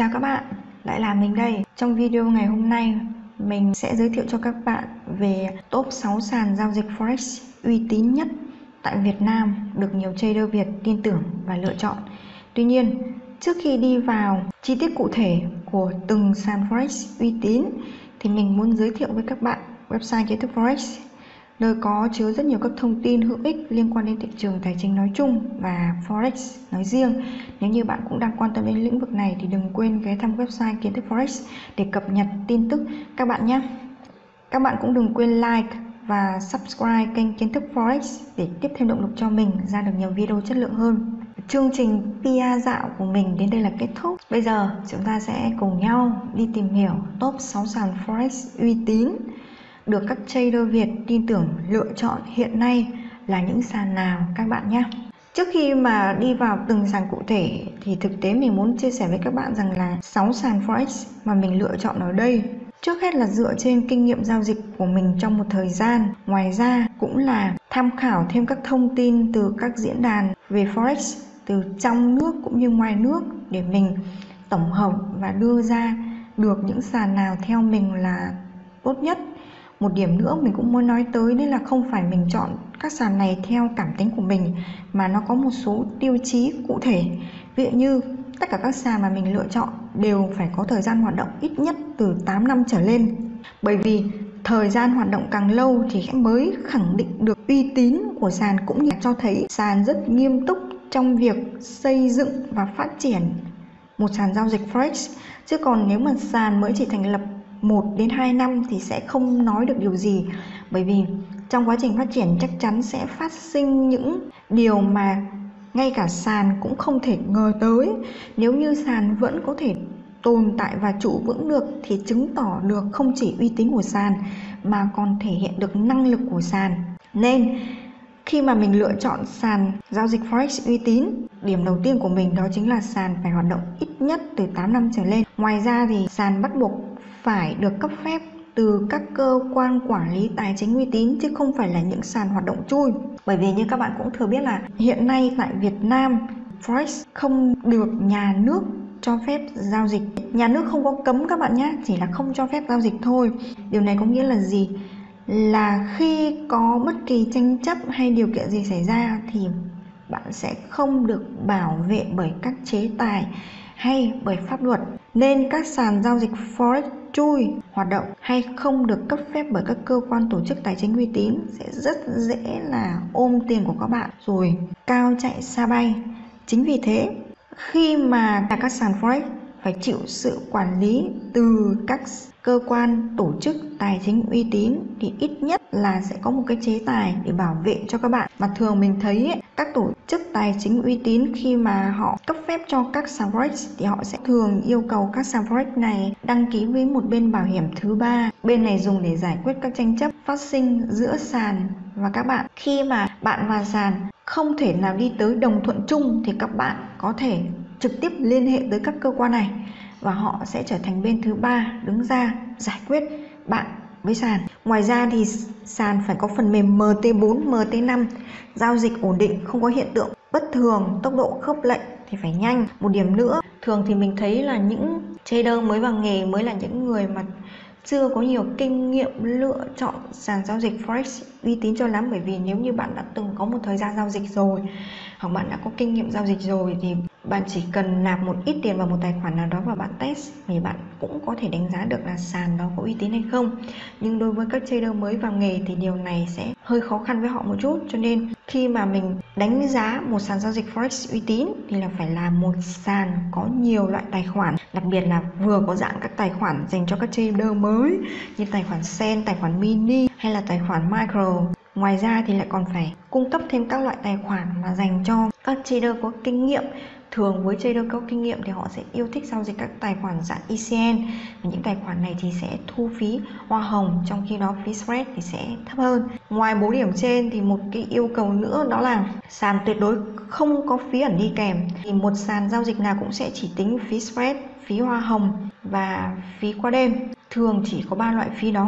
Chào các bạn, lại là mình đây. Trong video ngày hôm nay, mình sẽ giới thiệu cho các bạn về top 6 sàn giao dịch Forex uy tín nhất tại Việt Nam được nhiều trader Việt tin tưởng và lựa chọn. Tuy nhiên, trước khi đi vào chi tiết cụ thể của từng sàn Forex uy tín thì mình muốn giới thiệu với các bạn website kiến thức Forex nơi có chứa rất nhiều các thông tin hữu ích liên quan đến thị trường tài chính nói chung và Forex nói riêng. Nếu như bạn cũng đang quan tâm đến lĩnh vực này thì đừng quên ghé thăm website kiến thức Forex để cập nhật tin tức các bạn nhé. Các bạn cũng đừng quên like và subscribe kênh kiến thức Forex để tiếp thêm động lực cho mình ra được nhiều video chất lượng hơn. Chương trình PR dạo của mình đến đây là kết thúc. Bây giờ chúng ta sẽ cùng nhau đi tìm hiểu top 6 sàn Forex uy tín được các trader Việt tin tưởng lựa chọn hiện nay là những sàn nào các bạn nhé. Trước khi mà đi vào từng sàn cụ thể thì thực tế mình muốn chia sẻ với các bạn rằng là 6 sàn Forex mà mình lựa chọn ở đây. Trước hết là dựa trên kinh nghiệm giao dịch của mình trong một thời gian, ngoài ra cũng là tham khảo thêm các thông tin từ các diễn đàn về Forex từ trong nước cũng như ngoài nước để mình tổng hợp và đưa ra được những sàn nào theo mình là tốt nhất một điểm nữa mình cũng muốn nói tới, đấy là không phải mình chọn các sàn này theo cảm tính của mình, mà nó có một số tiêu chí cụ thể. Ví dụ như tất cả các sàn mà mình lựa chọn đều phải có thời gian hoạt động ít nhất từ 8 năm trở lên. Bởi vì thời gian hoạt động càng lâu thì mới khẳng định được uy tín của sàn cũng như cho thấy sàn rất nghiêm túc trong việc xây dựng và phát triển một sàn giao dịch forex. Chứ còn nếu mà sàn mới chỉ thành lập 1 đến 2 năm thì sẽ không nói được điều gì. Bởi vì trong quá trình phát triển chắc chắn sẽ phát sinh những điều mà ngay cả sàn cũng không thể ngờ tới. Nếu như sàn vẫn có thể tồn tại và trụ vững được thì chứng tỏ được không chỉ uy tín của sàn mà còn thể hiện được năng lực của sàn. Nên, khi mà mình lựa chọn sàn giao dịch forex uy tín, điểm đầu tiên của mình đó chính là sàn phải hoạt động ít nhất từ 8 năm trở lên. Ngoài ra thì sàn bắt buộc phải được cấp phép từ các cơ quan quản lý tài chính uy tín chứ không phải là những sàn hoạt động chui. Bởi vì như các bạn cũng thừa biết là hiện nay tại Việt Nam, Forex không được nhà nước cho phép giao dịch. Nhà nước không có cấm các bạn nhé chỉ là không cho phép giao dịch thôi. Điều này có nghĩa là gì? Là khi có bất kỳ tranh chấp hay điều kiện gì xảy ra thì bạn sẽ không được bảo vệ bởi các chế tài hay bởi pháp luật. Nên các sàn giao dịch forex chui, hoạt động hay không được cấp phép bởi các cơ quan tổ chức tài chính uy tín sẽ rất dễ là ôm tiền của các bạn. Rồi, cao chạy xa bay. Chính vì thế, khi mà các sàn forex phải chịu sự quản lý từ các cơ quan tổ chức tài chính uy tín thì ít nhất là sẽ có một cái chế tài để bảo vệ cho các bạn. Mà thường mình thấy ấy, các tổ chức tài chính uy tín khi mà họ cấp phép cho các sàn forex thì họ sẽ thường yêu cầu các sàn forex này đăng ký với một bên bảo hiểm thứ ba. Bên này dùng để giải quyết các tranh chấp phát sinh giữa sàn và các bạn. Khi mà bạn và sàn không thể nào đi tới đồng thuận chung thì các bạn có thể trực tiếp liên hệ tới các cơ quan này và họ sẽ trở thành bên thứ ba đứng ra giải quyết bạn với sàn. Ngoài ra thì sàn phải có phần mềm MT4, MT5 giao dịch ổn định, không có hiện tượng bất thường, tốc độ khớp lệnh thì phải nhanh. Một điểm nữa, thường thì mình thấy là những trader mới vào nghề mới là những người mà chưa có nhiều kinh nghiệm lựa chọn sàn giao dịch forex uy tín cho lắm bởi vì nếu như bạn đã từng có một thời gian giao dịch rồi hoặc bạn đã có kinh nghiệm giao dịch rồi thì bạn chỉ cần nạp một ít tiền vào một tài khoản nào đó và bạn test thì bạn cũng có thể đánh giá được là sàn đó có uy tín hay không. Nhưng đối với các trader mới vào nghề thì điều này sẽ hơi khó khăn với họ một chút. Cho nên khi mà mình đánh giá một sàn giao dịch forex uy tín thì là phải là một sàn có nhiều loại tài khoản, đặc biệt là vừa có dạng các tài khoản dành cho các trader mới như tài khoản sen, tài khoản mini hay là tài khoản micro. Ngoài ra thì lại còn phải cung cấp thêm các loại tài khoản mà dành cho các trader có kinh nghiệm thường với trader có kinh nghiệm thì họ sẽ yêu thích giao dịch các tài khoản dạng ECN và những tài khoản này thì sẽ thu phí hoa hồng, trong khi đó phí spread thì sẽ thấp hơn. Ngoài bố điểm trên thì một cái yêu cầu nữa đó là sàn tuyệt đối không có phí ẩn đi kèm. Thì một sàn giao dịch nào cũng sẽ chỉ tính phí spread, phí hoa hồng và phí qua đêm. Thường chỉ có ba loại phí đó.